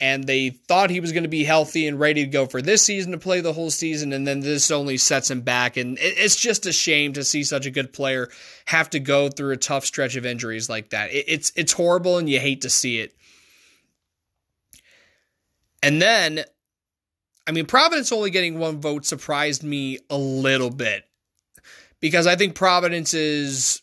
And they thought he was going to be healthy and ready to go for this season to play the whole season and then this only sets him back. And it's just a shame to see such a good player have to go through a tough stretch of injuries like that. It's it's horrible and you hate to see it. And then i mean providence only getting one vote surprised me a little bit because i think providence is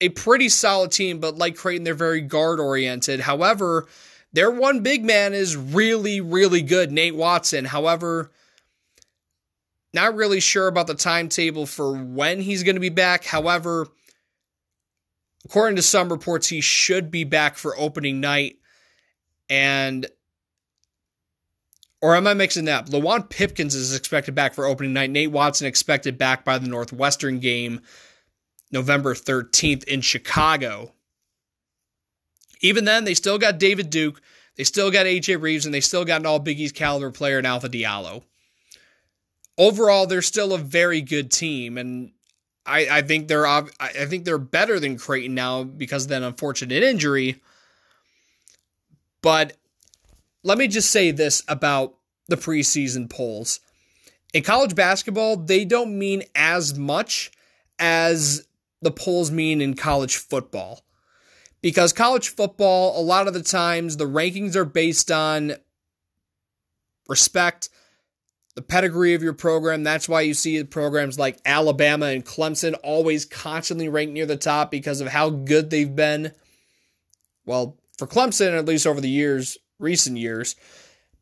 a pretty solid team but like creighton they're very guard oriented however their one big man is really, really good, Nate Watson. However, not really sure about the timetable for when he's going to be back. However, according to some reports, he should be back for opening night. And, or am I mixing that up? Luwane Pipkins is expected back for opening night. Nate Watson expected back by the Northwestern game November 13th in Chicago. Even then, they still got David Duke, they still got AJ Reeves, and they still got an all Big East caliber player in Alpha Diallo. Overall, they're still a very good team, and I, I think they're I think they're better than Creighton now because of that unfortunate injury. But let me just say this about the preseason polls. In college basketball, they don't mean as much as the polls mean in college football because college football, a lot of the times, the rankings are based on respect, the pedigree of your program. That's why you see programs like Alabama and Clemson always constantly ranked near the top because of how good they've been. Well, for Clemson, at least over the years, recent years,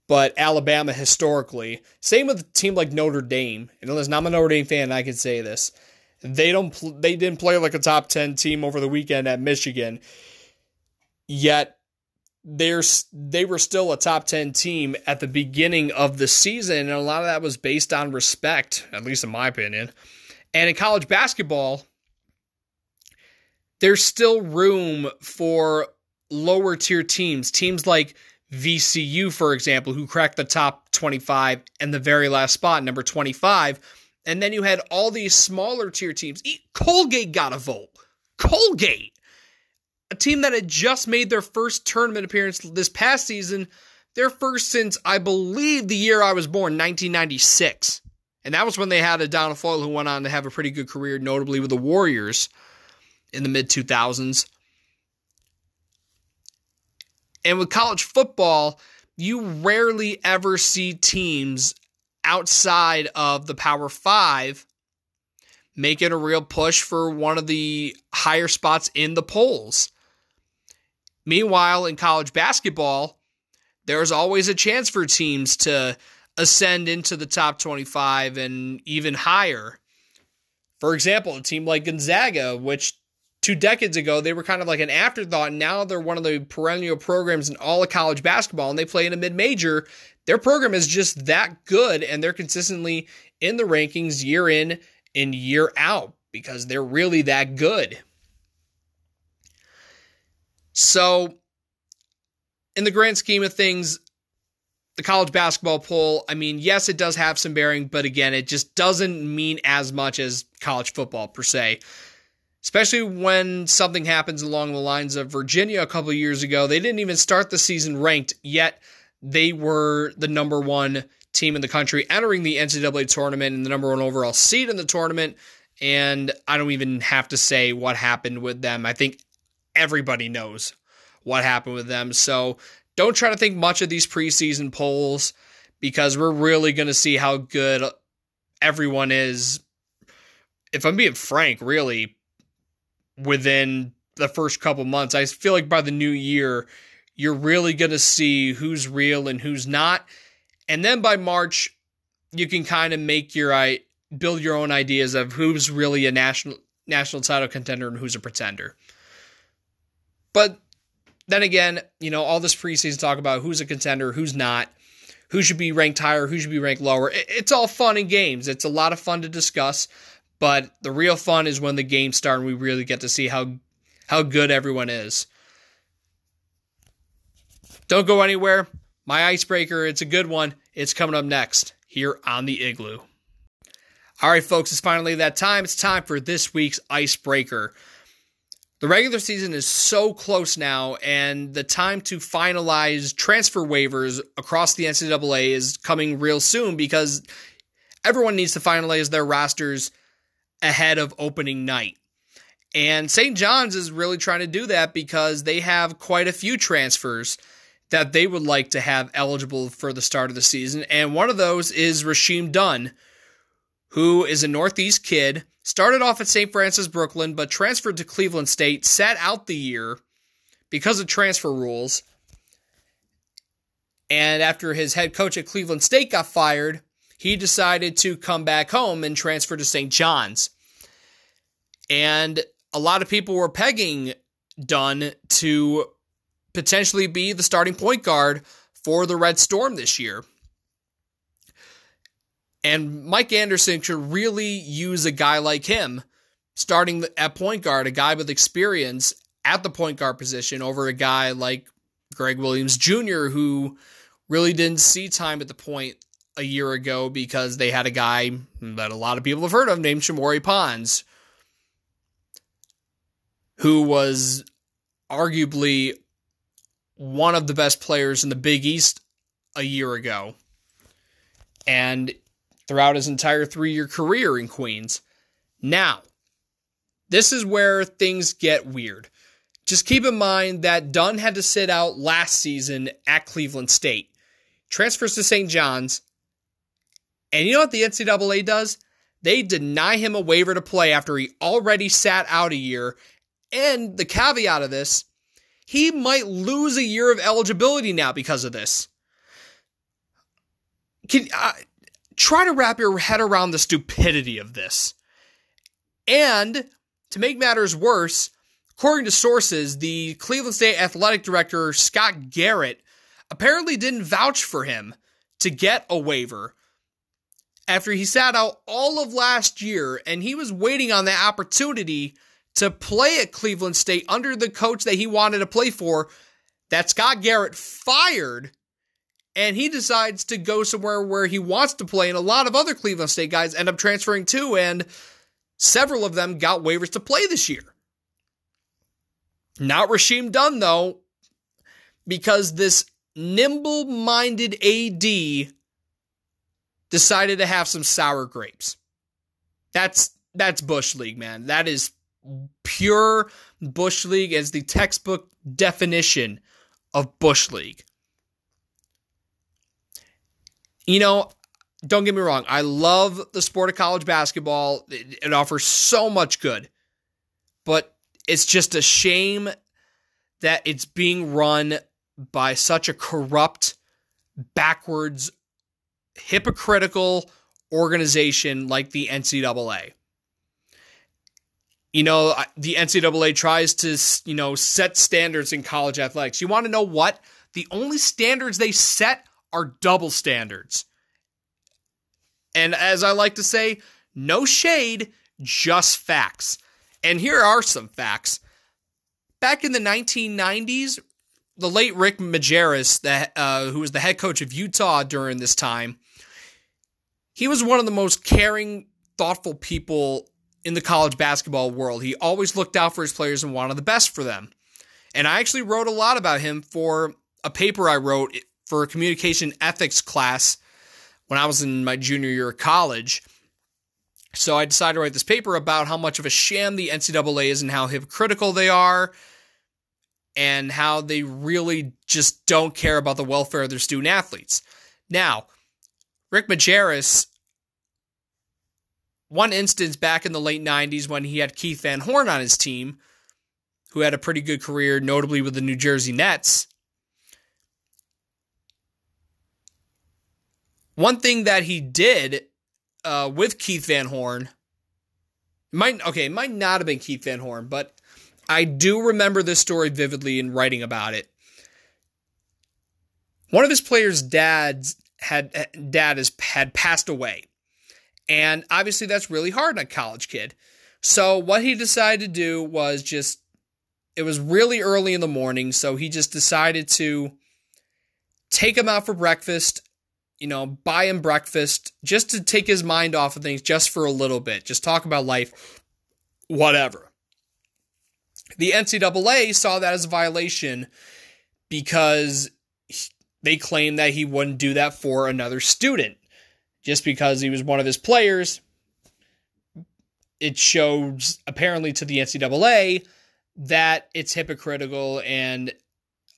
but Alabama historically. Same with a team like Notre Dame. And listen, I'm a Notre Dame fan, I can say this. They don't. They didn't play like a top ten team over the weekend at Michigan yet they're they were still a top 10 team at the beginning of the season and a lot of that was based on respect at least in my opinion and in college basketball there's still room for lower tier teams teams like VCU for example who cracked the top 25 and the very last spot number 25 and then you had all these smaller tier teams Colgate got a vote Colgate a team that had just made their first tournament appearance this past season, their first since I believe the year I was born, 1996. And that was when they had Adonal Foyle who went on to have a pretty good career, notably with the Warriors in the mid 2000s. And with college football, you rarely ever see teams outside of the Power Five making a real push for one of the higher spots in the polls. Meanwhile, in college basketball, there's always a chance for teams to ascend into the top 25 and even higher. For example, a team like Gonzaga, which two decades ago they were kind of like an afterthought, and now they're one of the perennial programs in all of college basketball, and they play in a mid major. Their program is just that good, and they're consistently in the rankings year in and year out because they're really that good. So, in the grand scheme of things, the college basketball poll, I mean, yes, it does have some bearing, but again, it just doesn't mean as much as college football per se. Especially when something happens along the lines of Virginia a couple years ago. They didn't even start the season ranked, yet they were the number one team in the country entering the NCAA tournament and the number one overall seed in the tournament. And I don't even have to say what happened with them. I think everybody knows what happened with them. So don't try to think much of these preseason polls because we're really going to see how good everyone is. If I'm being frank, really, within the first couple months, I feel like by the new year, you're really going to see who's real and who's not. And then by March, you can kind of make your I build your own ideas of who's really a national national title contender and who's a pretender. But then again, you know, all this preseason talk about who's a contender, who's not, who should be ranked higher, who should be ranked lower. It's all fun and games. It's a lot of fun to discuss, but the real fun is when the games start and we really get to see how how good everyone is. Don't go anywhere. My icebreaker, it's a good one. It's coming up next here on the Igloo. All right, folks, it's finally that time. It's time for this week's icebreaker. The regular season is so close now, and the time to finalize transfer waivers across the NCAA is coming real soon because everyone needs to finalize their rosters ahead of opening night. And St. John's is really trying to do that because they have quite a few transfers that they would like to have eligible for the start of the season. And one of those is Rasheem Dunn, who is a Northeast kid, started off at St. Francis Brooklyn, but transferred to Cleveland State, sat out the year because of transfer rules. And after his head coach at Cleveland State got fired, he decided to come back home and transfer to St. John's. And a lot of people were pegging Dunn to potentially be the starting point guard for the Red Storm this year. And Mike Anderson could really use a guy like him starting at point guard, a guy with experience at the point guard position over a guy like Greg Williams Jr., who really didn't see time at the point a year ago because they had a guy that a lot of people have heard of named Shamorie Ponds, who was arguably one of the best players in the Big East a year ago. And throughout his entire three year career in Queens. Now, this is where things get weird. Just keep in mind that Dunn had to sit out last season at Cleveland State, transfers to St. John's, and you know what the NCAA does? They deny him a waiver to play after he already sat out a year. And the caveat of this, he might lose a year of eligibility now because of this. Can, uh, try to wrap your head around the stupidity of this. And to make matters worse, according to sources, the Cleveland State athletic director, Scott Garrett, apparently didn't vouch for him to get a waiver after he sat out all of last year and he was waiting on that opportunity to play at Cleveland State under the coach that he wanted to play for that Scott Garrett fired and he decides to go somewhere where he wants to play and a lot of other Cleveland State guys end up transferring too and several of them got waivers to play this year. Not Rasheem Dunn though because this nimble-minded AD decided to have some sour grapes. That's that's Bush League, man. That is pure Bush League as the textbook definition of Bush League. You know, don't get me wrong. I love the sport of college basketball. It, it offers so much good. But it's just a shame that it's being run by such a corrupt, backwards hypocritical organization like the NCAA. You know, the NCAA tries to, you know, set standards in college athletics. You want to know what? The only standards they set are double standards. And as I like to say, no shade, just facts. And here are some facts. Back in the 1990s, the late Rick Majerus, uh, who was the head coach of Utah during this time, he was one of the most caring, thoughtful people in the college basketball world. He always looked out for his players and wanted the best for them. And I actually wrote a lot about him for a paper I wrote for a communication ethics class when I was in my junior year of college. So I decided to write this paper about how much of a sham the NCAA is and how hypocritical they are and how they really just don't care about the welfare of their student athletes. Now, Rick Majerus, one instance back in the late 90s when he had Keith Van Horn on his team, who had a pretty good career, notably with the New Jersey Nets. One thing that he did uh, with Keith Van Horn might okay, might not have been Keith Van Horn, but I do remember this story vividly in writing about it. One of his players' dads had uh, dad has had passed away. And obviously that's really hard on a college kid. So what he decided to do was just it was really early in the morning, so he just decided to take him out for breakfast, you know, buy him breakfast just to take his mind off of things just for a little bit, just talk about life, whatever. The NCAA saw that as a violation because they claimed that he wouldn't do that for another student. Just because he was one of his players, it shows apparently to the NCAA that it's hypocritical and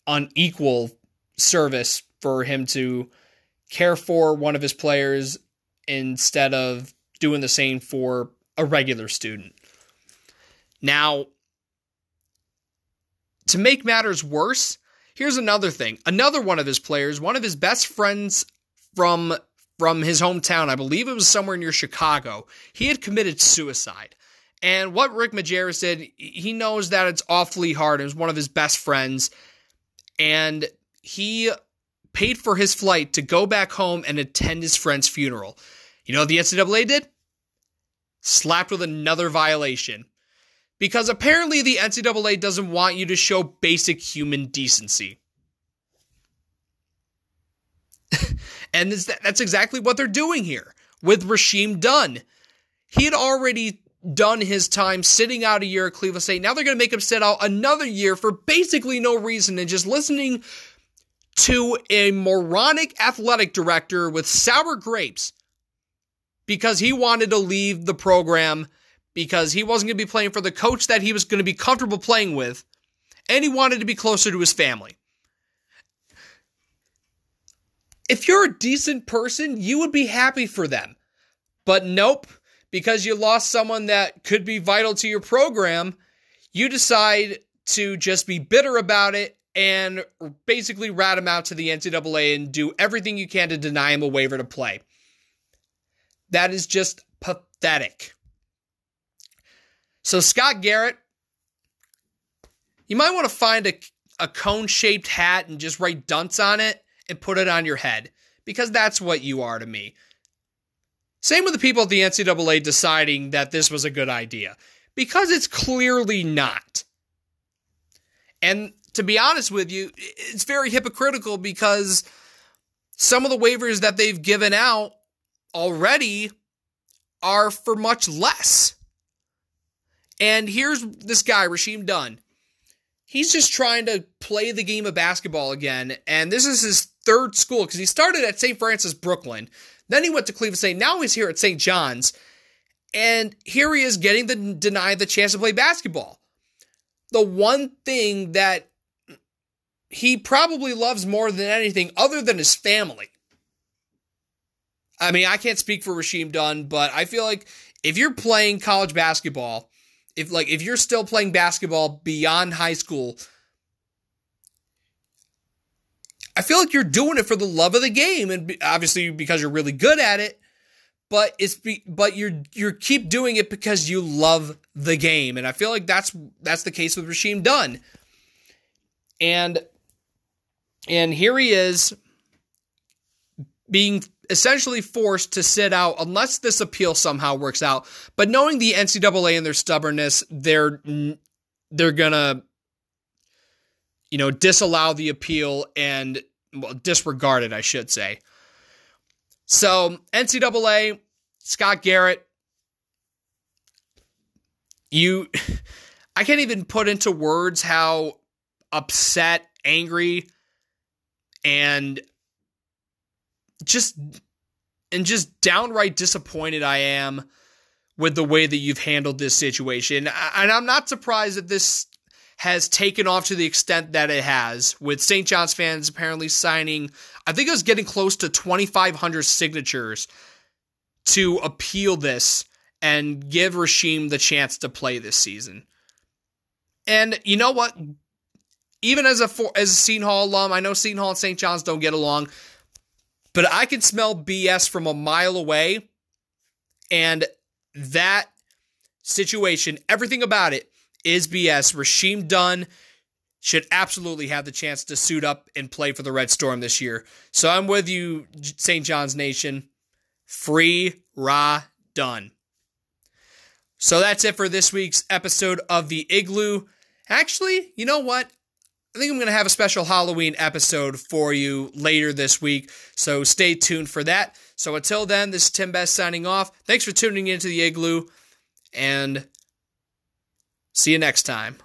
unequal service for him to care for one of his players instead of doing the same for a regular student. Now, to make matters worse, here's another thing. Another one of his players, one of his best friends from from his hometown, I believe it was somewhere near Chicago, he had committed suicide. And what Rick Majerus did, he knows that it's awfully hard. It was one of his best friends. And he paid for his flight to go back home and attend his friend's funeral. You know what the NCAA did? Slapped with another violation. Because apparently the NCAA doesn't want you to show basic human decency. and that's exactly what they're doing here with Rasheem Dunn. He had already done his time sitting out a year at Cleveland State. Now they're going to make him sit out another year for basically no reason and just listening to a moronic athletic director with sour grapes because he wanted to leave the program because he wasn't going to be playing for the coach that he was going to be comfortable playing with and he wanted to be closer to his family. If you're a decent person, you would be happy for them. But nope, because you lost someone that could be vital to your program, you decide to just be bitter about it and basically rat him out to the NCAA and do everything you can to deny him a waiver to play. That is just pathetic. So, Scott Garrett, you might want to find a, a cone shaped hat and just write dunce on it and put it on your head because that's what you are to me. Same with the people at the NCAA deciding that this was a good idea because it's clearly not. And to be honest with you, it's very hypocritical because some of the waivers that they've given out already are for much less. And here's this guy, Rasheem Dunn. He's just trying to play the game of basketball again. And this is his third school because he started at St. Francis Brooklyn. Then he went to Cleveland State. Now he's here at St. John's. And here he is getting the, denied the chance to play basketball. The one thing that he probably loves more than anything other than his family. I mean, I can't speak for Rasheem Dunn, but I feel like if you're playing college basketball, if like if you're still playing basketball beyond high school, I feel like you're doing it for the love of the game, and obviously because you're really good at it. But it's be, but you're you're keep doing it because you love the game, and I feel like that's that's the case with Rasheem Dunn. And and here he is being essentially forced to sit out unless this appeal somehow works out. But knowing the NCAA and their stubbornness, they're they're gonna you know disallow the appeal and well, disregard it, I should say. So NCAA, Scott Garrett, you, I can't even put into words how upset, angry, and just and just downright disappointed I am with the way that you've handled this situation. And I'm not surprised that this has taken off to the extent that it has, with St. John's fans apparently signing, I think it was getting close to 2,500 signatures to appeal this and give Rasheem the chance to play this season. And you know what? Even as a as a Seton Hall alum, I know Seton Hall and St. John's don't get along, but I can smell BS from a mile away. And that situation, everything about it, is BS. Rasheem Dunn should absolutely have the chance to suit up and play for the Red Storm this year. So I'm with you, St. John's Nation. Free Ra Dunn. So that's it for this week's episode of the Igloo. Actually, you know what? I think I'm going to have a special Halloween episode for you later this week. So stay tuned for that. So until then, this is Tim Best signing off. Thanks for tuning into the Igloo. And See you next time.